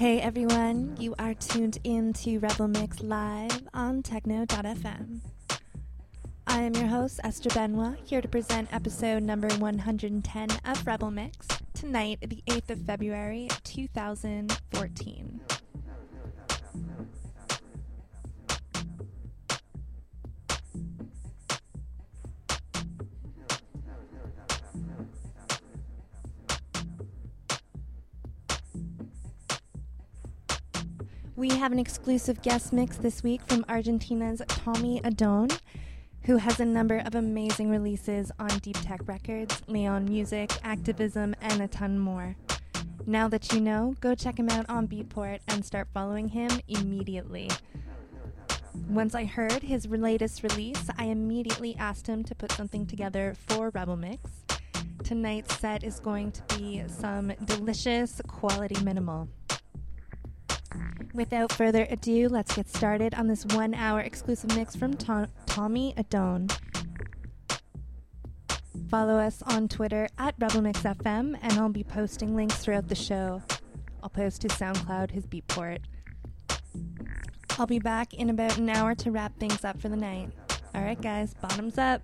Hey everyone, you are tuned in to Rebel Mix live on Techno.fm. I am your host, Esther Benoit, here to present episode number 110 of Rebel Mix, tonight, the 8th of February, 2014. Have an exclusive guest mix this week from Argentina's Tommy Adone, who has a number of amazing releases on Deep Tech Records, Leon Music, Activism, and a ton more. Now that you know, go check him out on Beatport and start following him immediately. Once I heard his latest release, I immediately asked him to put something together for Rebel Mix. Tonight's set is going to be some delicious quality minimal. Without further ado, let's get started on this one hour exclusive mix from Tom- Tommy Adone. Follow us on Twitter at RebelMixFM, and I'll be posting links throughout the show. I'll post his SoundCloud, his Beatport. I'll be back in about an hour to wrap things up for the night. Alright, guys, bottoms up.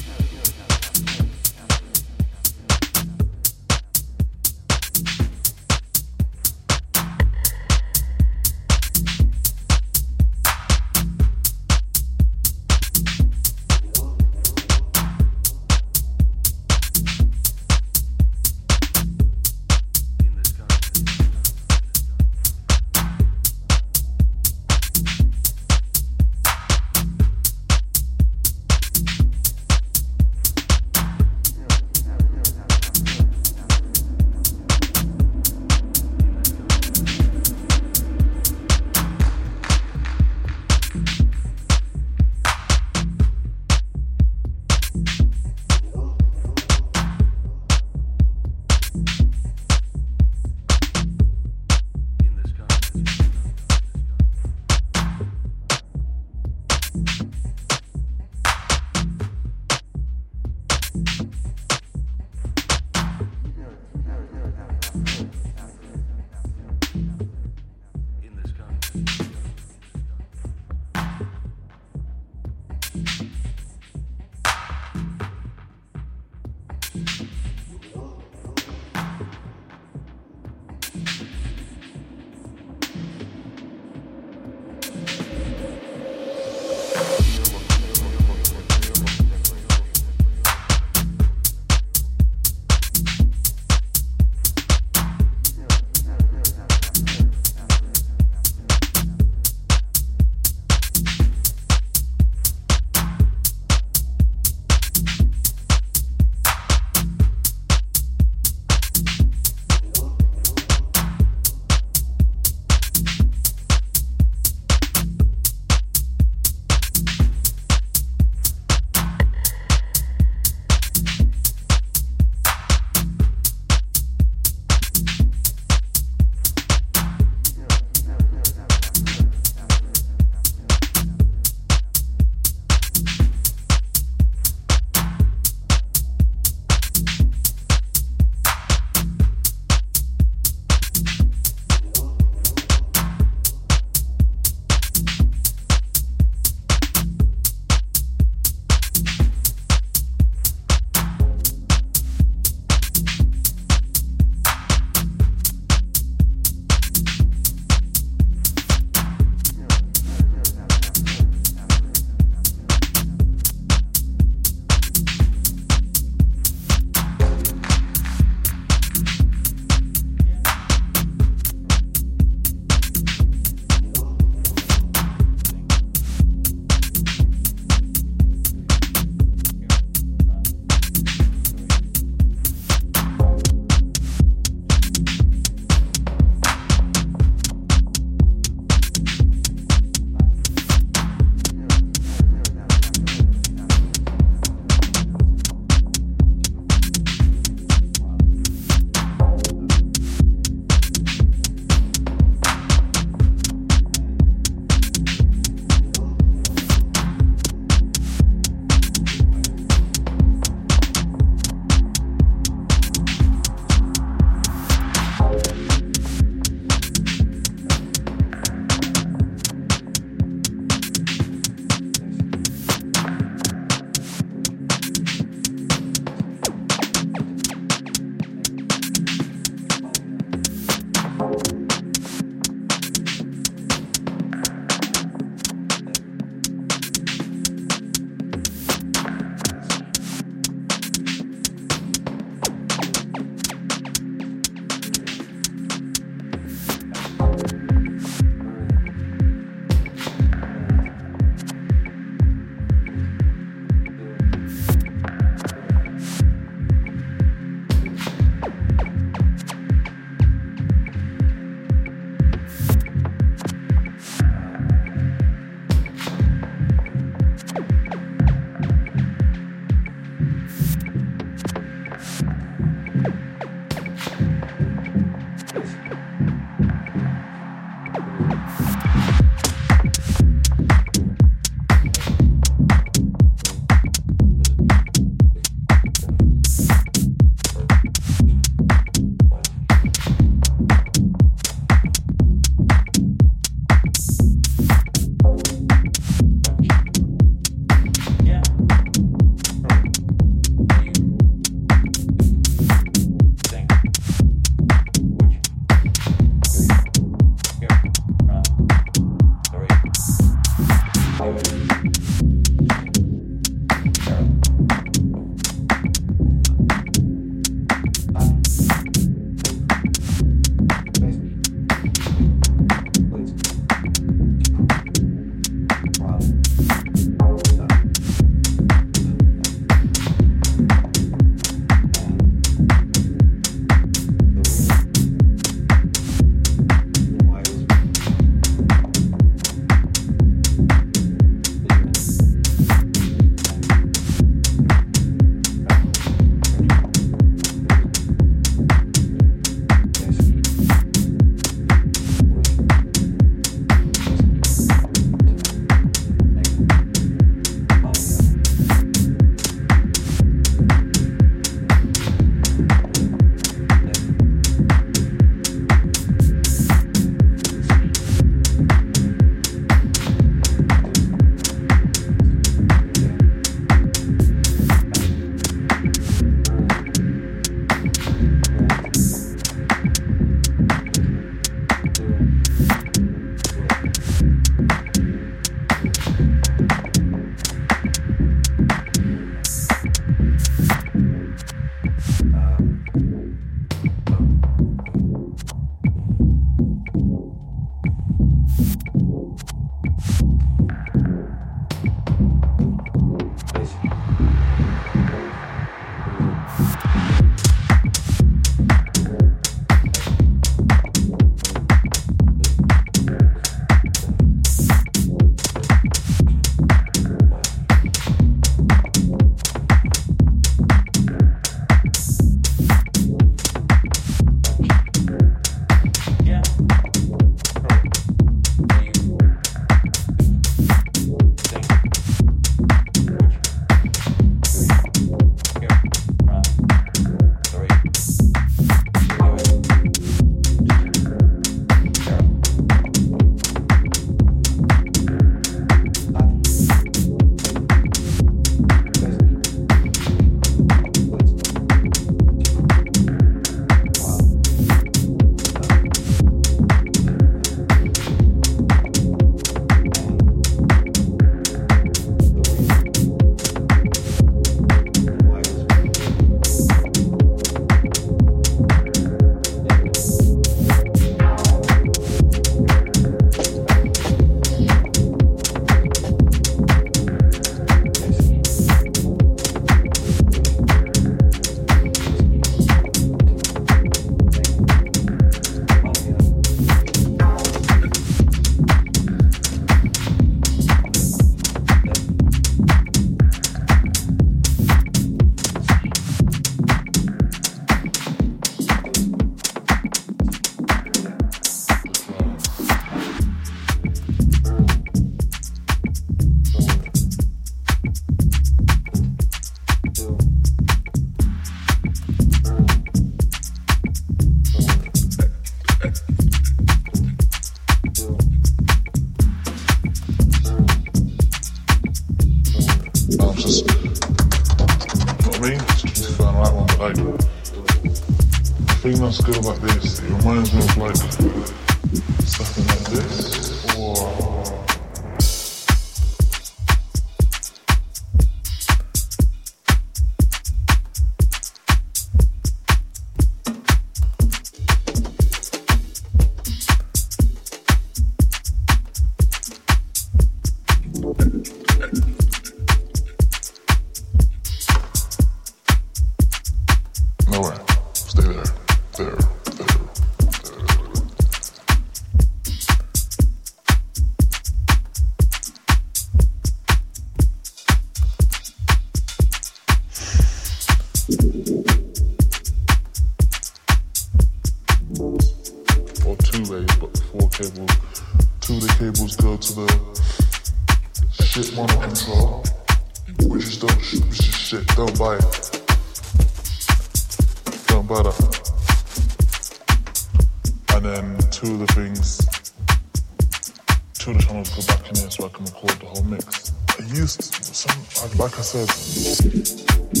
Two the channels go back in here so I can record the whole mix. I used some, like I said.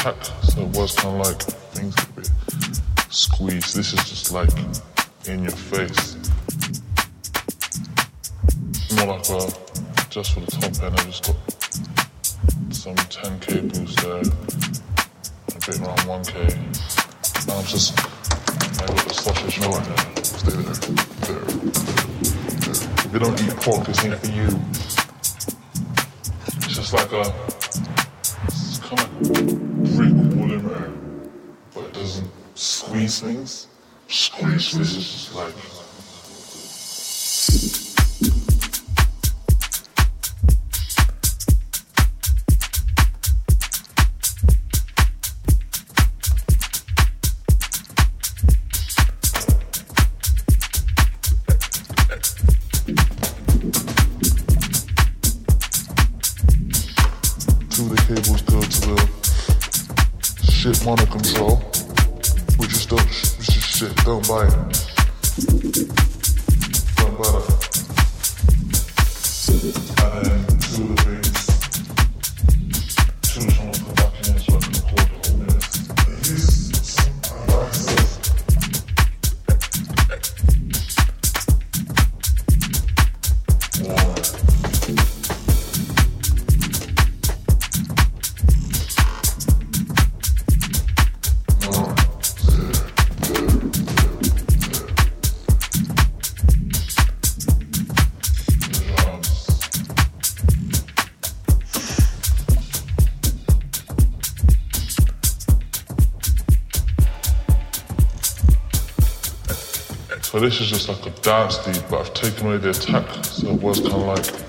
cut. This is just like a dance beat, but I've taken away the attack, so it was kind of like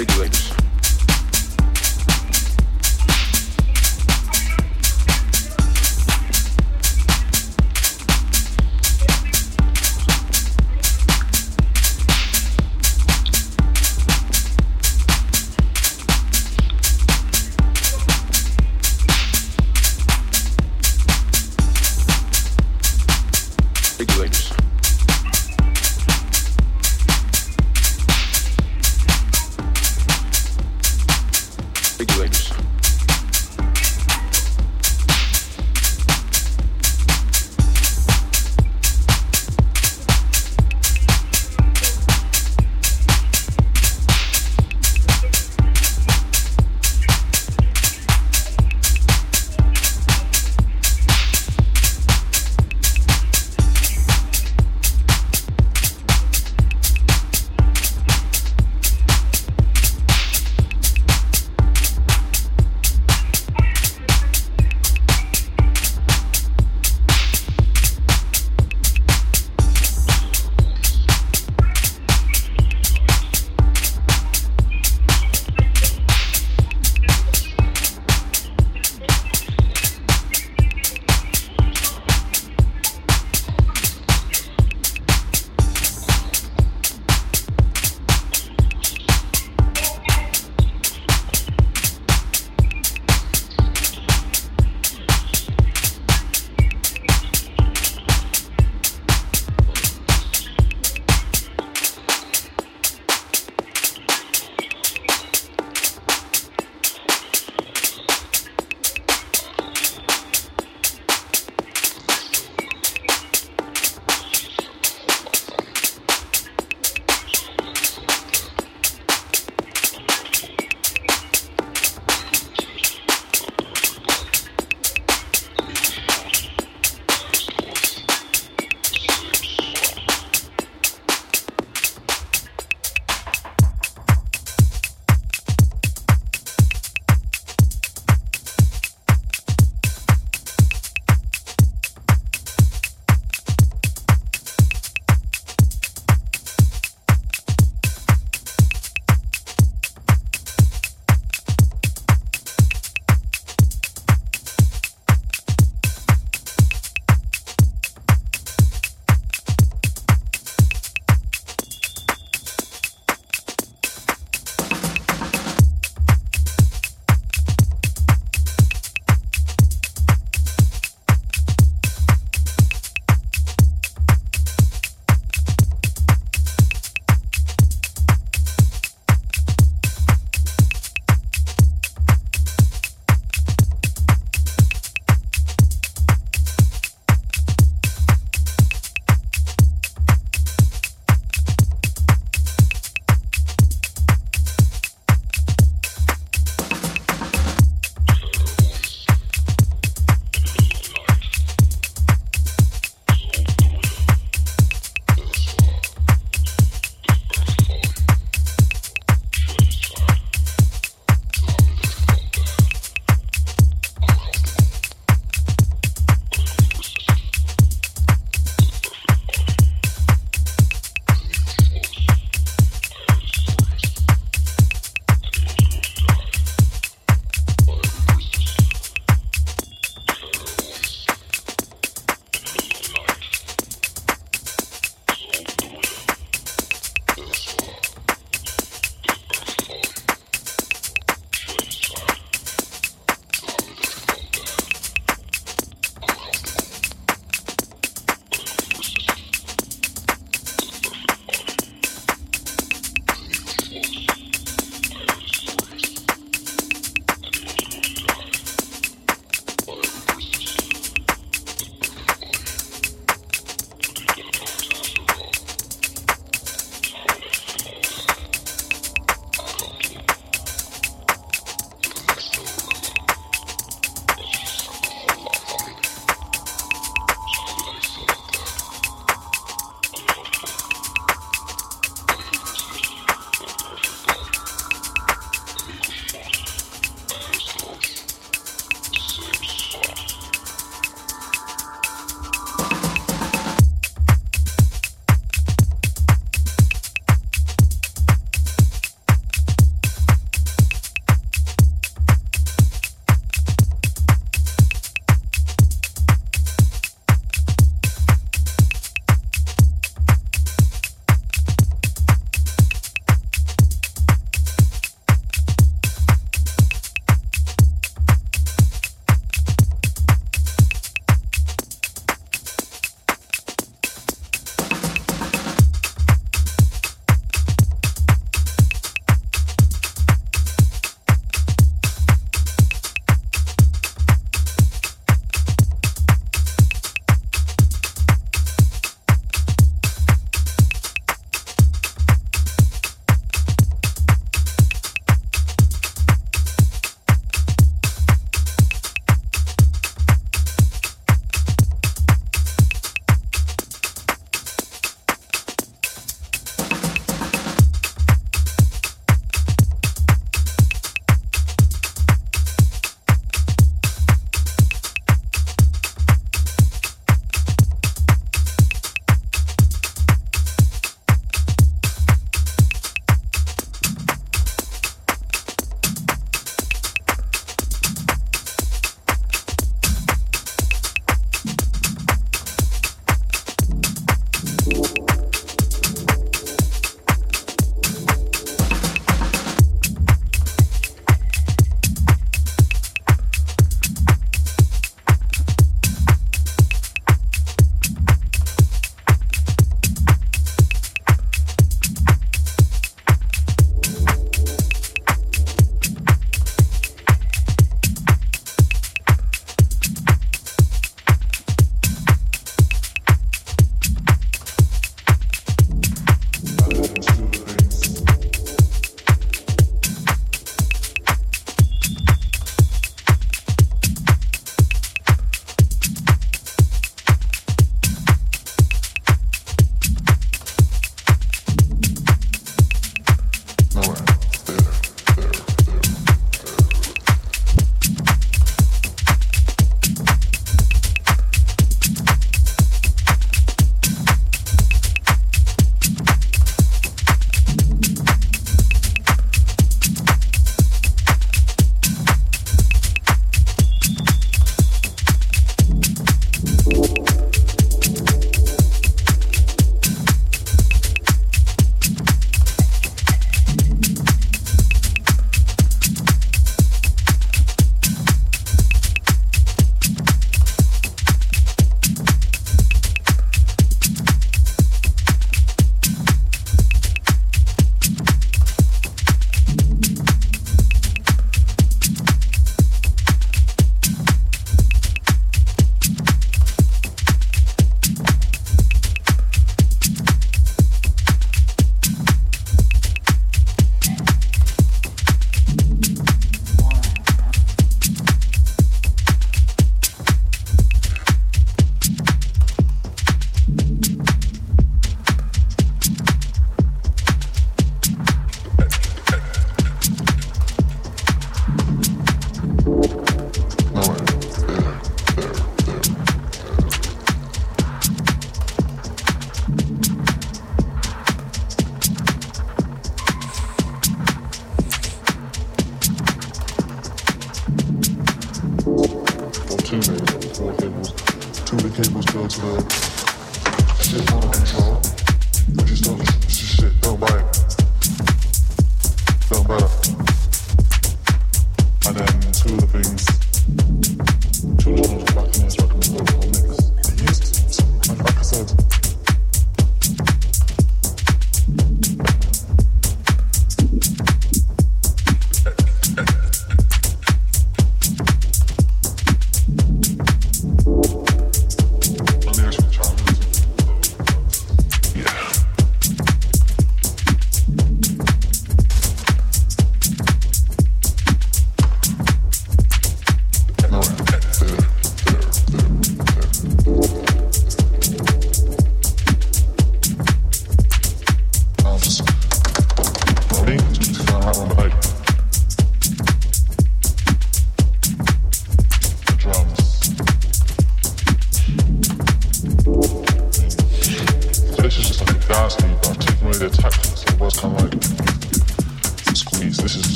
ambiguous.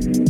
Thank you.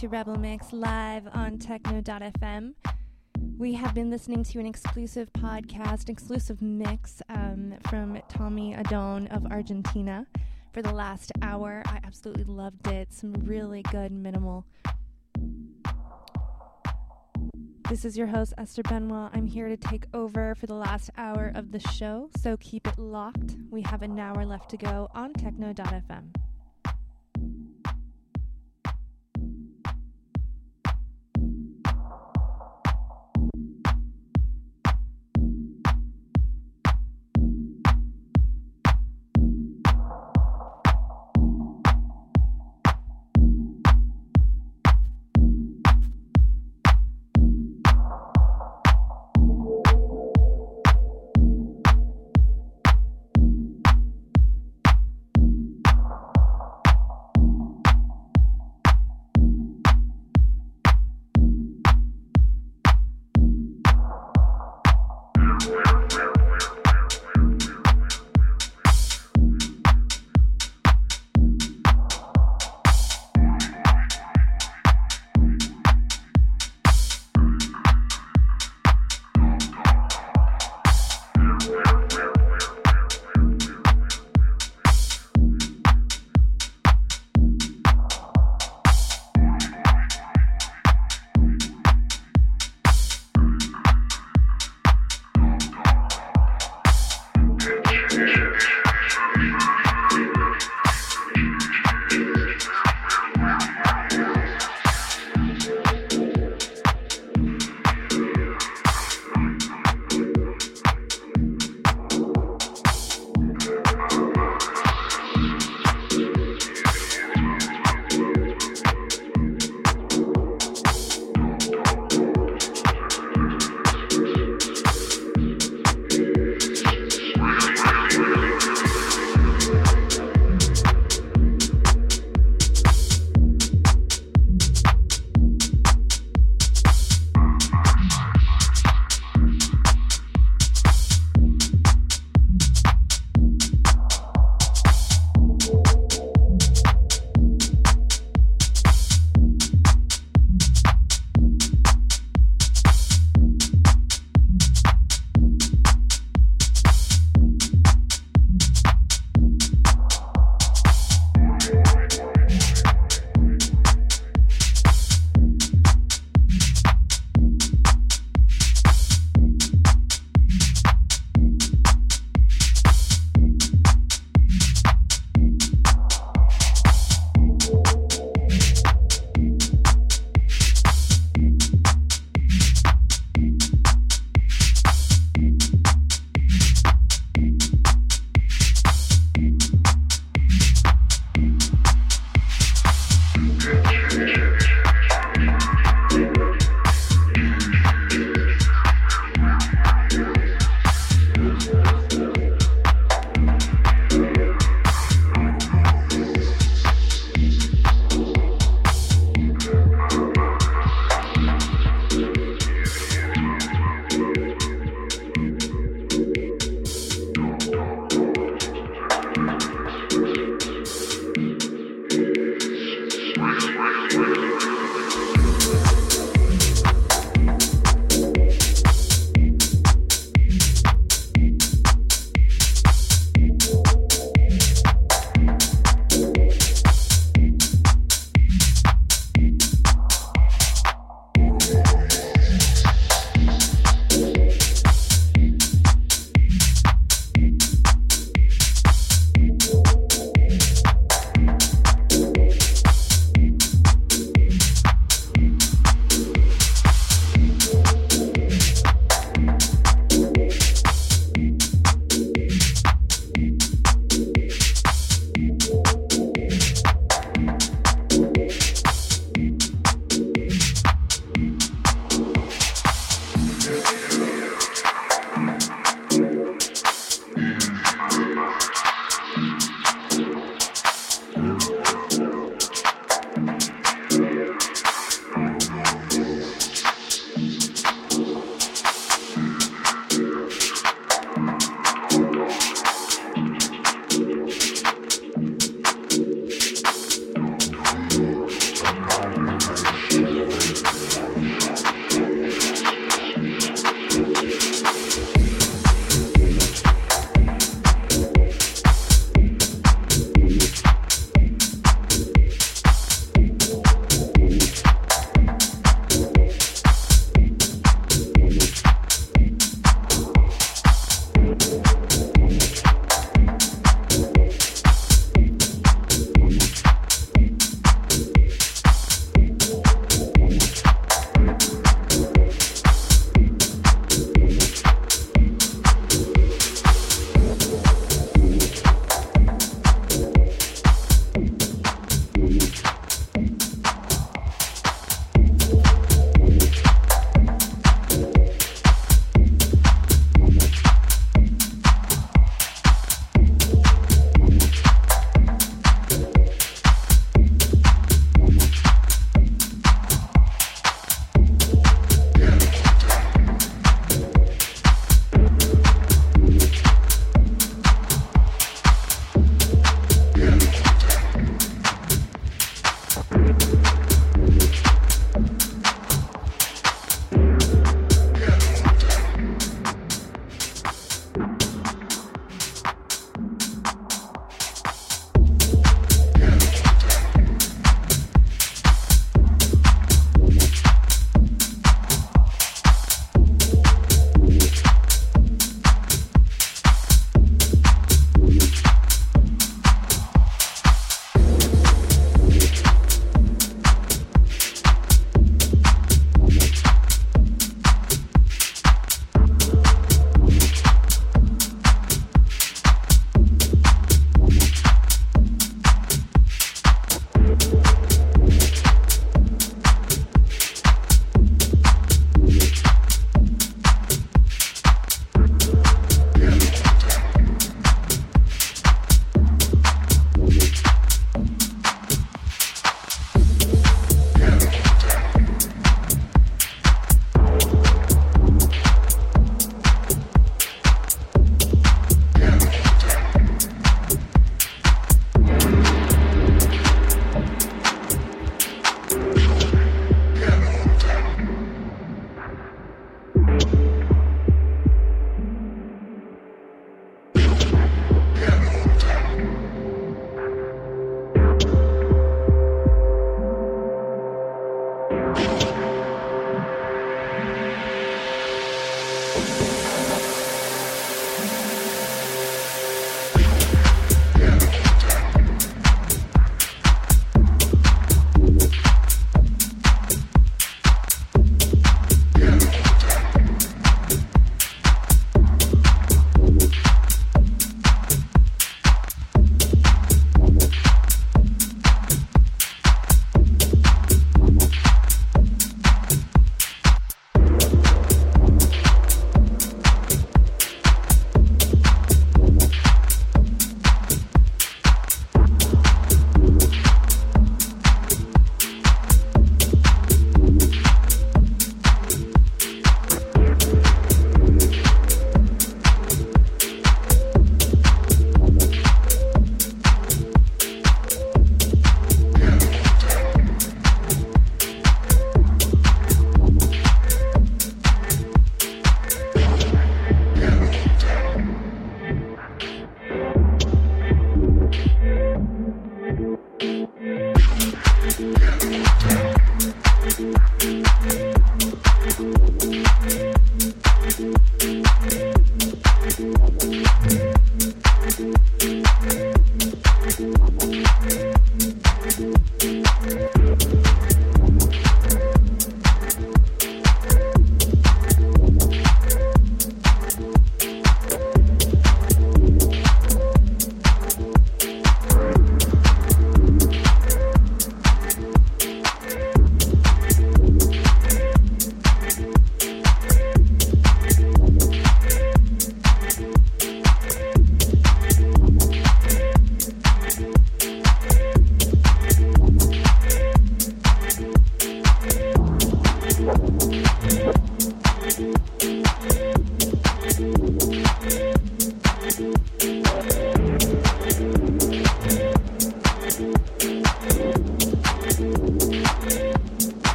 To Rebel Mix live on Techno.fm. We have been listening to an exclusive podcast, exclusive mix um, from Tommy Adon of Argentina for the last hour. I absolutely loved it. Some really good minimal. This is your host, Esther Benoit. I'm here to take over for the last hour of the show, so keep it locked. We have an hour left to go on Techno.fm.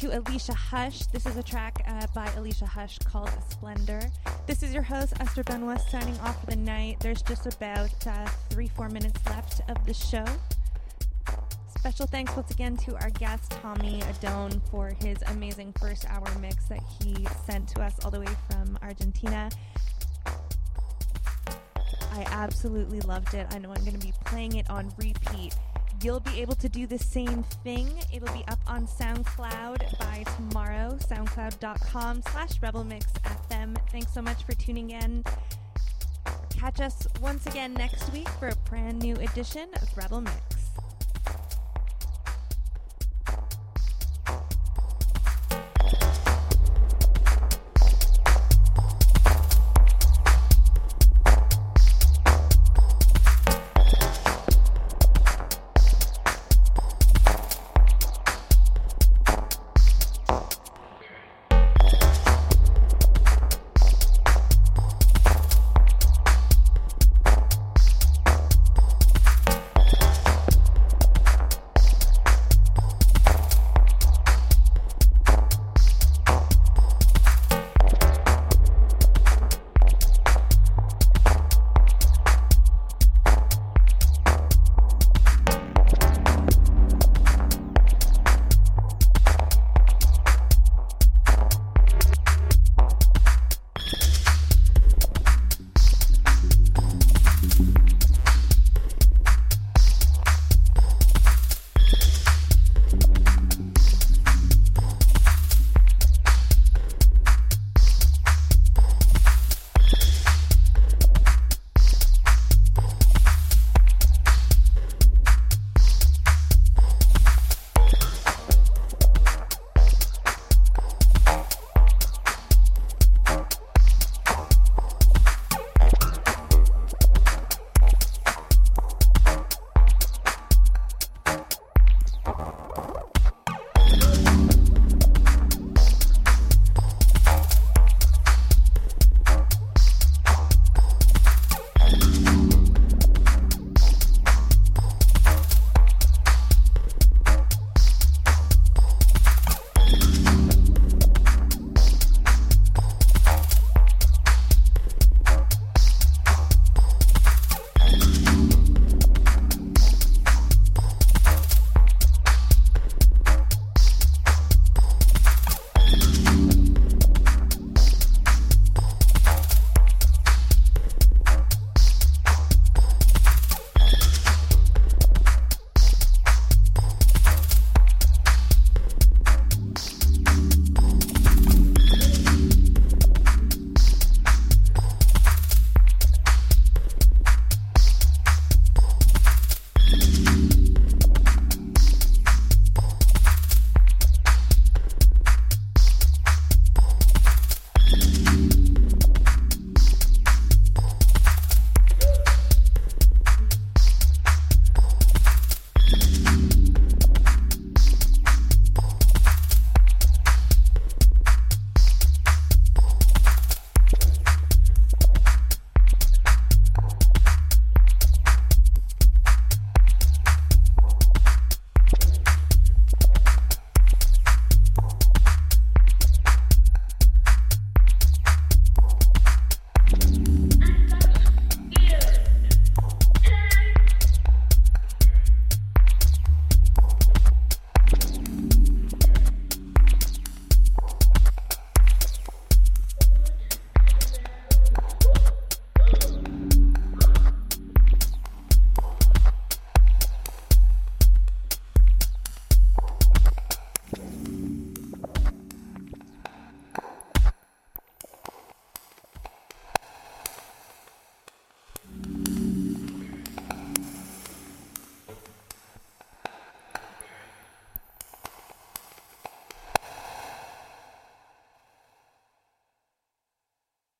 to Alicia Hush. This is a track uh, by Alicia Hush called Splendor. This is your host, Esther Benoit, signing off for the night. There's just about uh, three, four minutes left of the show. Special thanks once again to our guest, Tommy Adone, for his amazing first hour mix that he sent to us all the way from Argentina. I absolutely loved it. I know I'm going to be playing it on repeat. You'll be able to do the same thing. It'll be up on SoundCloud by tomorrow, soundcloud.com slash rebelmixfm. Thanks so much for tuning in. Catch us once again next week for a brand new edition of Rebel Mix.